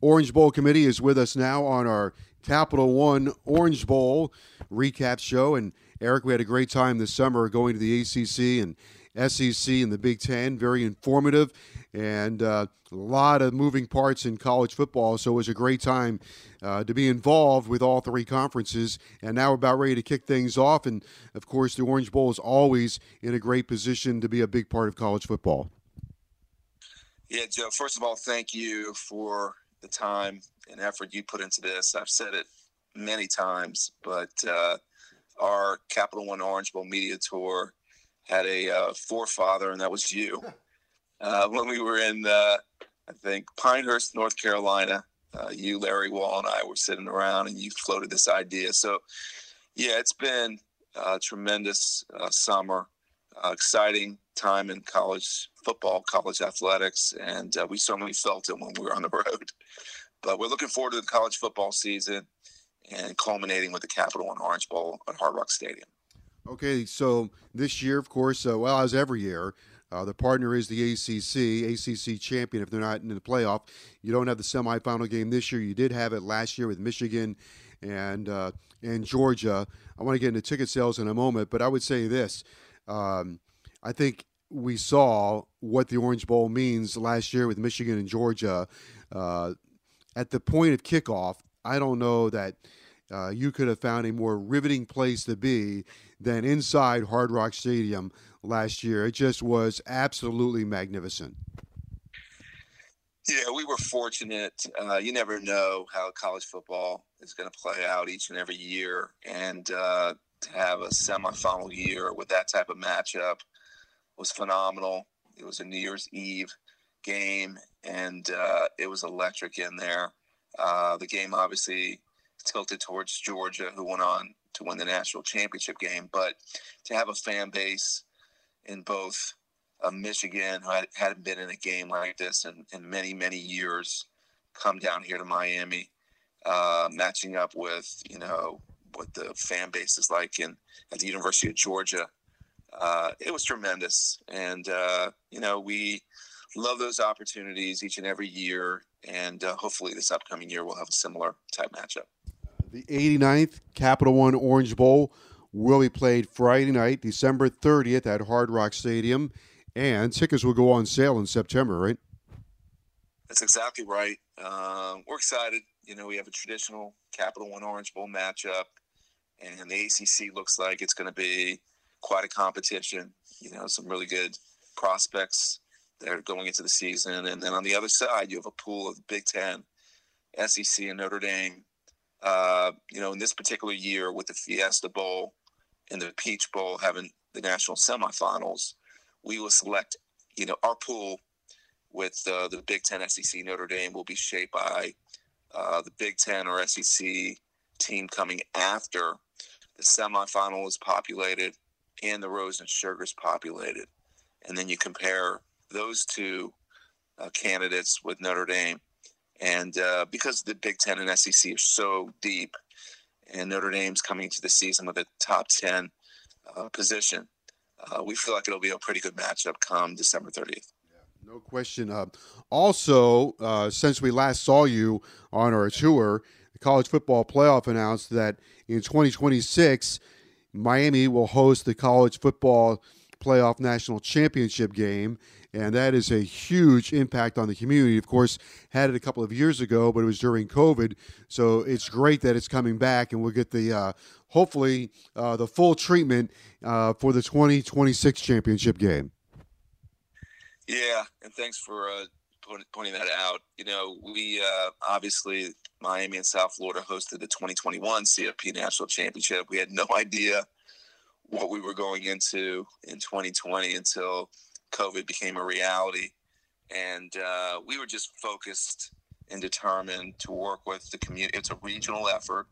Orange Bowl Committee, is with us now on our Capital One Orange Bowl recap show. And Eric, we had a great time this summer going to the ACC and SEC and the Big Ten. Very informative and uh, a lot of moving parts in college football. So it was a great time uh, to be involved with all three conferences. And now we're about ready to kick things off. And of course, the Orange Bowl is always in a great position to be a big part of college football. Yeah, Joe, first of all, thank you for the time and effort you put into this. I've said it many times, but uh, our Capital One Orange Bowl media tour had a uh, forefather, and that was you. Uh, when we were in, uh, I think, Pinehurst, North Carolina, uh, you, Larry Wahl, and I were sitting around, and you floated this idea. So, yeah, it's been a tremendous uh, summer, uh, exciting time in college football, college athletics, and uh, we certainly felt it when we were on the road. But we're looking forward to the college football season and culminating with the Capital One Orange Bowl at Hard Rock Stadium. Okay, so this year, of course, uh, well, as every year, uh, the partner is the ACC, ACC champion. If they're not in the playoff, you don't have the semifinal game this year. You did have it last year with Michigan and uh, and Georgia. I want to get into ticket sales in a moment, but I would say this: um, I think we saw what the Orange Bowl means last year with Michigan and Georgia. Uh, at the point of kickoff, I don't know that uh, you could have found a more riveting place to be than inside Hard Rock Stadium last year. It just was absolutely magnificent. Yeah, we were fortunate. Uh, you never know how college football is going to play out each and every year, and uh, to have a semifinal year with that type of matchup was phenomenal. It was a New Year's Eve game, and uh, it was electric in there. Uh, the game obviously tilted towards Georgia, who went on to win the national championship game, but to have a fan base in both uh, Michigan, who had, hadn't been in a game like this in, in many, many years, come down here to Miami, uh, matching up with, you know, what the fan base is like in at the University of Georgia. Uh, it was tremendous. And, uh, you know, we love those opportunities each and every year. And uh, hopefully this upcoming year we'll have a similar type matchup. The 89th Capital One Orange Bowl will be played Friday night, December 30th at Hard Rock Stadium, and tickets will go on sale in September, right? That's exactly right. Uh, we're excited. You know, we have a traditional Capital One Orange Bowl matchup, and the ACC looks like it's going to be quite a competition. You know, some really good prospects that are going into the season. And then on the other side, you have a pool of Big Ten, SEC, and Notre Dame. Uh, you know, in this particular year with the Fiesta Bowl and the Peach Bowl having the national semifinals, we will select, you know, our pool with uh, the Big Ten, SEC, Notre Dame will be shaped by uh, the Big Ten or SEC team coming after the semifinal is populated and the Rose and Sugar is populated. And then you compare those two uh, candidates with Notre Dame. And uh, because the Big Ten and SEC are so deep, and Notre Dame's coming into the season with a top 10 uh, position, uh, we feel like it'll be a pretty good matchup come December 30th. No question. Uh, also, uh, since we last saw you on our tour, the College Football Playoff announced that in 2026, Miami will host the College Football Playoff National Championship game. and that is a huge impact on the community. Of course, had it a couple of years ago, but it was during COVID, so it's great that it's coming back, and we'll get the uh, hopefully uh, the full treatment uh, for the 2026 championship game. Yeah, and thanks for uh, pointing that out. You know, we uh, obviously Miami and South Florida hosted the 2021 CFP National Championship. We had no idea what we were going into in 2020 until COVID became a reality. And uh, we were just focused and determined to work with the community. It's a regional effort.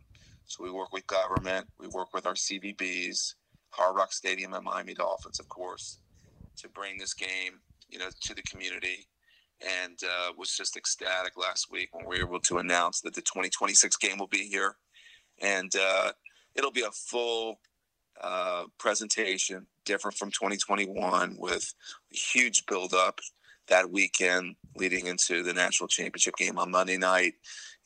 So we work with government, we work with our CVBs, Hard Rock Stadium and Miami Dolphins, of course, to bring this game, you know, to the community. And uh, was just ecstatic last week when we were able to announce that the 2026 game will be here, and uh, it'll be a full uh, presentation, different from 2021, with a huge buildup that weekend leading into the national championship game on Monday night.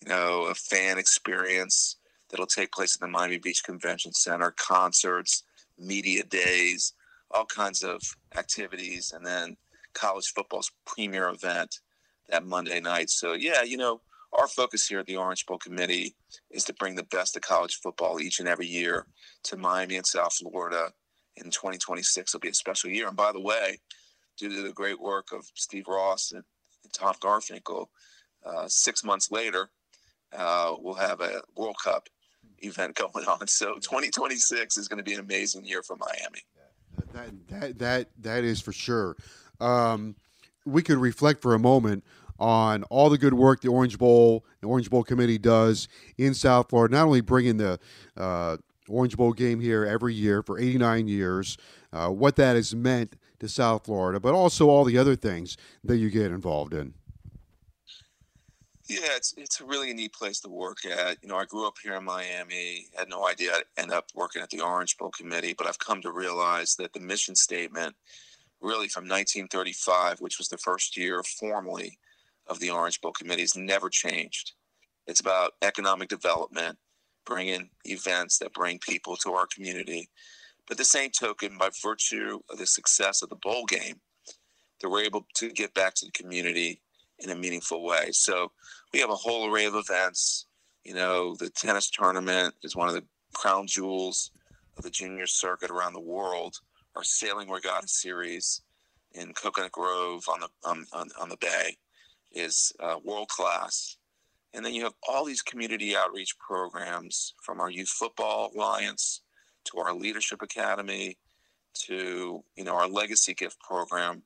You know, a fan experience that'll take place at the Miami Beach Convention Center, concerts, media days, all kinds of activities, and then college football's premier event that Monday night. So, yeah, you know, our focus here at the Orange Bowl Committee is to bring the best of college football each and every year to Miami and South Florida. In 2026 will be a special year. And by the way, due to the great work of Steve Ross and, and Tom Garfinkel, uh, six months later, uh, we'll have a World Cup event going on. So 2026 is going to be an amazing year for Miami. That that that that is for sure. Um, we could reflect for a moment on all the good work the Orange Bowl, the Orange Bowl Committee does in South Florida, not only bringing the uh, Orange Bowl game here every year for 89 years, uh, what that has meant to South Florida, but also all the other things that you get involved in. Yeah, it's it's a really neat place to work at. You know, I grew up here in Miami. Had no idea I'd end up working at the Orange Bowl Committee, but I've come to realize that the mission statement, really from 1935, which was the first year formally of the Orange Bowl Committee has never changed. It's about economic development, bringing events that bring people to our community. But the same token, by virtue of the success of the bowl game, that we're able to get back to the community in a meaningful way. So we have a whole array of events. You know, the tennis tournament is one of the crown jewels of the junior circuit around the world. Our sailing regatta series in Coconut Grove on the on, on, on the bay is uh, world class. And then you have all these community outreach programs from our Youth Football Alliance to our Leadership Academy to you know our Legacy Gift program.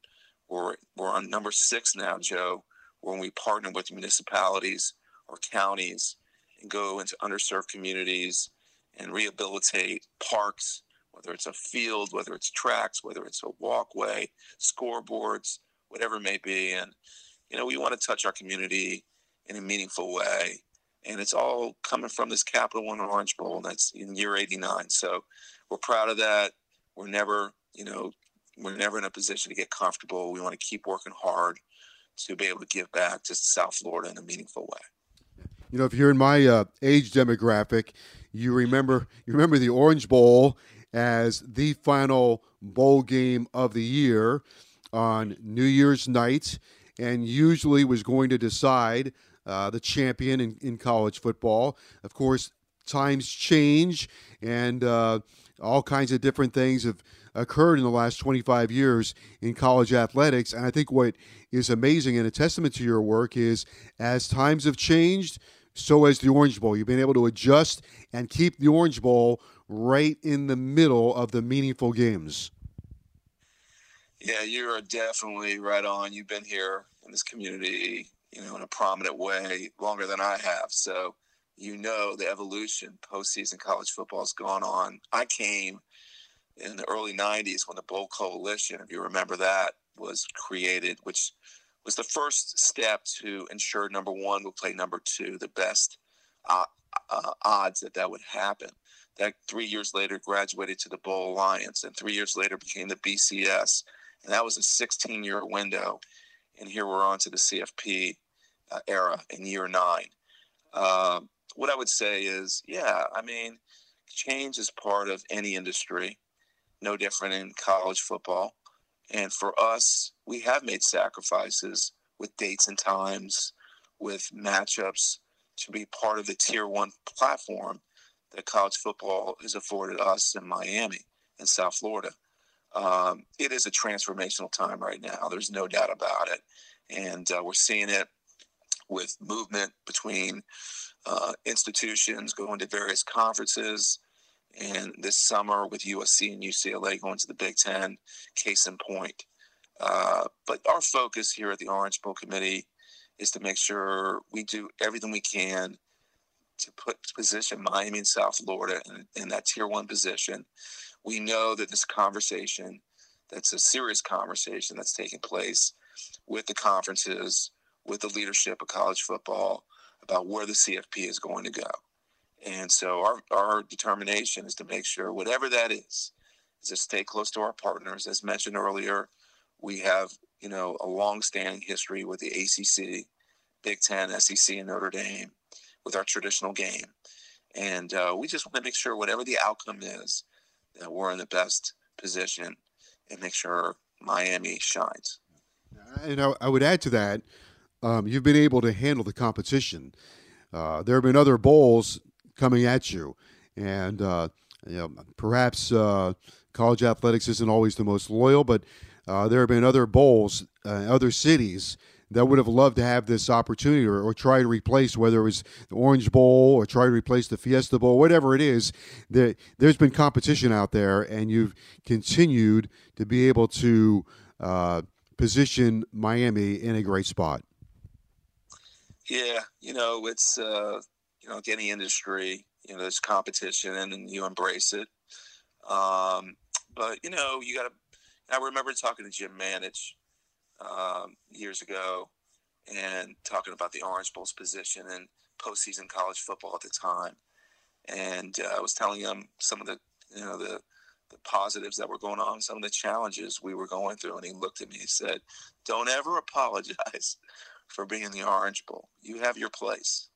We're, we're on number six now, Joe, when we partner with municipalities or counties and go into underserved communities and rehabilitate parks, whether it's a field, whether it's tracks, whether it's a walkway, scoreboards, whatever it may be. And you know, we want to touch our community in a meaningful way. And it's all coming from this Capital One Orange Bowl that's in year 89. So we're proud of that. We're never, you know, we're never in a position to get comfortable. We want to keep working hard to be able to give back to South Florida in a meaningful way. You know, if you're in my uh, age demographic, you remember you remember the Orange Bowl as the final bowl game of the year on New Year's night and usually was going to decide uh, the champion in, in college football. Of course, times change and uh, all kinds of different things have occurred in the last 25 years in college athletics. And I think what is amazing and a testament to your work is as times have changed, so has the Orange Bowl. You've been able to adjust and keep the Orange Bowl right in the middle of the meaningful games. Yeah, you are definitely right on. You've been here in this community, you know, in a prominent way longer than I have. So you know the evolution postseason college football has gone on. I came in the early 90s when the Bowl Coalition, if you remember that, was created, which was the first step to ensure number one would play number two, the best uh, uh, odds that that would happen. That three years later graduated to the Bowl Alliance, and three years later became the BCS. And that was a 16 year window. And here we're on to the CFP uh, era in year nine. Uh, what I would say is, yeah, I mean, change is part of any industry, no different in college football. And for us, we have made sacrifices with dates and times, with matchups to be part of the tier one platform that college football has afforded us in Miami and South Florida. Um, it is a transformational time right now. There's no doubt about it. And uh, we're seeing it with movement between uh, institutions going to various conferences. And this summer with USC and UCLA going to the Big Ten, case in point. Uh, but our focus here at the Orange Bowl Committee is to make sure we do everything we can to put position Miami and South Florida in, in that tier one position. We know that this conversation, that's a serious conversation that's taking place with the conferences, with the leadership of college football about where the CFP is going to go. And so our, our determination is to make sure whatever that is, is to stay close to our partners. As mentioned earlier, we have, you know, a long-standing history with the ACC, Big Ten, SEC, and Notre Dame with our traditional game. And uh, we just want to make sure whatever the outcome is, that we're in the best position and make sure Miami shines. And I, I would add to that, um, you've been able to handle the competition. Uh, there have been other bowls coming at you, and uh, you know, perhaps uh, college athletics isn't always the most loyal, but uh, there have been other bowls, uh, other cities that would have loved to have this opportunity or, or, try to replace whether it was the Orange Bowl or try to replace the Fiesta Bowl, whatever it is. There, there's been competition out there, and you've continued to be able to uh, position Miami in a great spot. Yeah, you know, it's uh, you know, like any industry, you know, there's competition and, you embrace it. Um, but you know, you got to. I remember talking to Jim Mandich um, years ago and talking about the Orange Bowl's position in postseason college football at the time, and uh, I was telling him some of the you know the the positives that were going on, some of the challenges we were going through, and he looked at me and said, "Don't ever apologize for being the Orange Bowl. You have your place,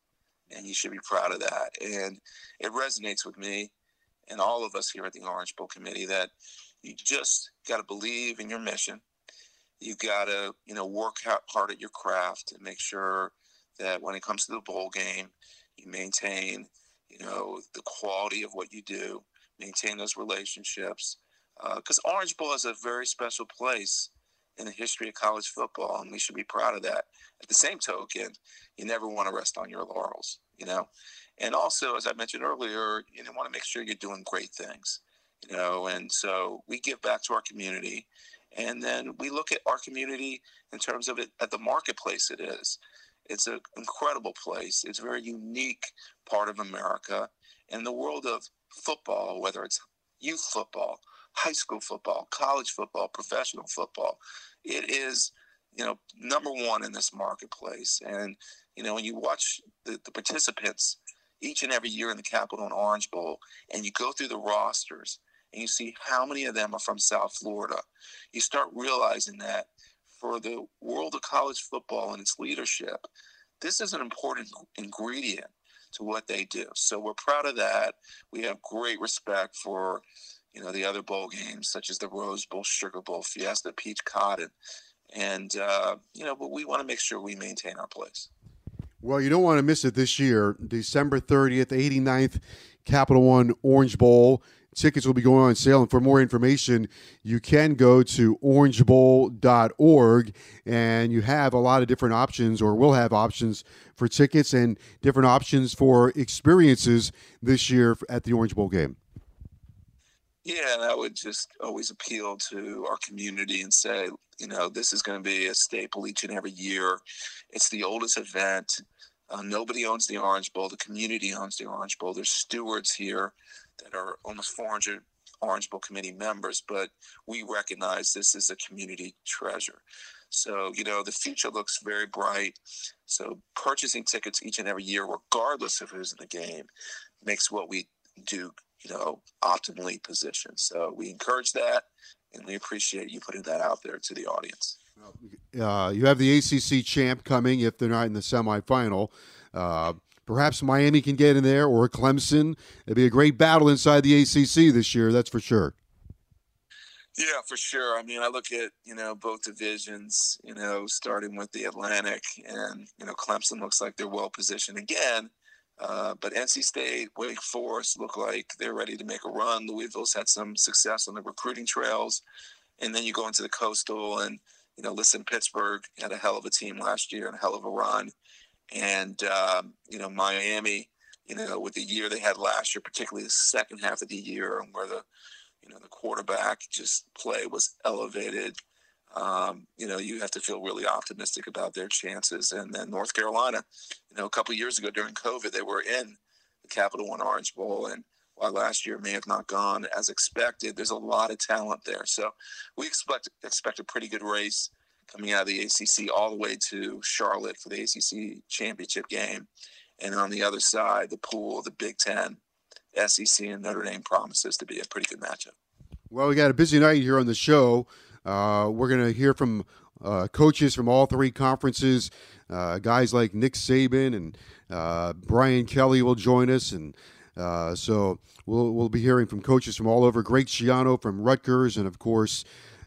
and you should be proud of that." And it resonates with me and all of us here at the Orange Bowl Committee that you just got to believe in your mission you've got to you know work hard at your craft and make sure that when it comes to the bowl game you maintain you know the quality of what you do maintain those relationships because uh, orange bowl is a very special place in the history of college football and we should be proud of that. At the same token you never want to rest on your laurels you know? And also as i mentioned earlier you want to make sure you're doing great things you know? And so we give back to our community and then we look at our community in terms of it at the marketplace it is. It's an incredible place. It's a very unique part of America. In the world of football, whether it's youth football, high school football, college football, professional football, it is, you know, number one in this marketplace. And, you know, when you watch the, the participants each and every year in the Capital One Orange Bowl, and you go through the rosters, and you see how many of them are from South Florida, you start realizing that for the world of college football and its leadership, this is an important ingredient to what they do. So we're proud of that. We have great respect for, you know, the other bowl games such as the Rose Bowl, Sugar Bowl, Fiesta, Peach Cotton, and uh, you know, but we want to make sure we maintain our place. Well, you don't want to miss it this year, December 30th, 89th Capital One Orange Bowl. Tickets will be going on sale. And for more information, you can go to orangebowl.org and you have a lot of different options or will have options for tickets and different options for experiences this year at the Orange Bowl game. Yeah, and I would just always appeal to our community and say, you know, this is going to be a staple each and every year. It's the oldest event. Uh, nobody owns the Orange Bowl. The community owns the Orange Bowl. There's stewards here that are almost 400 Orange Bowl committee members, but we recognize this is a community treasure. So, you know, the future looks very bright. So, purchasing tickets each and every year, regardless of who's in the game, makes what we do, you know, optimally positioned. So, we encourage that and we appreciate you putting that out there to the audience. Uh, you have the ACC champ coming if they're not in the semifinal. Uh, Perhaps Miami can get in there or Clemson. It'd be a great battle inside the ACC this year, that's for sure. Yeah, for sure. I mean, I look at you know both divisions. You know, starting with the Atlantic, and you know Clemson looks like they're well positioned again. Uh, but NC State, Wake Forest look like they're ready to make a run. Louisville's had some success on the recruiting trails, and then you go into the Coastal, and you know, listen, Pittsburgh had a hell of a team last year and a hell of a run, and um, you know Miami, you know, with the year they had last year, particularly the second half of the year, and where the you know the quarterback just play was elevated. Um, you know, you have to feel really optimistic about their chances. And then North Carolina, you know, a couple years ago during COVID, they were in the Capital One Orange Bowl, and while last year may have not gone as expected, there's a lot of talent there. So we expect expect a pretty good race coming out of the ACC all the way to Charlotte for the ACC championship game. And on the other side, the pool, the Big Ten, SEC, and Notre Dame promises to be a pretty good matchup. Well, we got a busy night here on the show. Uh, we're going to hear from uh, coaches from all three conferences. Uh, guys like Nick Saban and uh, Brian Kelly will join us, and uh, so we'll we'll be hearing from coaches from all over. Greg Schiano from Rutgers, and of course,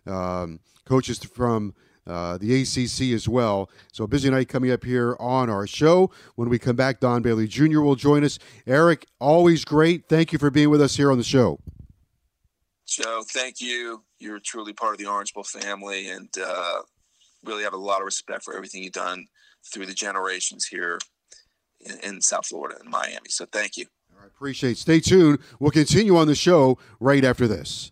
um, coaches from uh, the ACC as well. So a busy night coming up here on our show. When we come back, Don Bailey Jr. will join us. Eric, always great. Thank you for being with us here on the show. Joe, thank you. You're truly part of the Orange Bowl family, and uh, really have a lot of respect for everything you've done through the generations here in, in South Florida and Miami. So thank you. I appreciate. It. Stay tuned. We'll continue on the show right after this.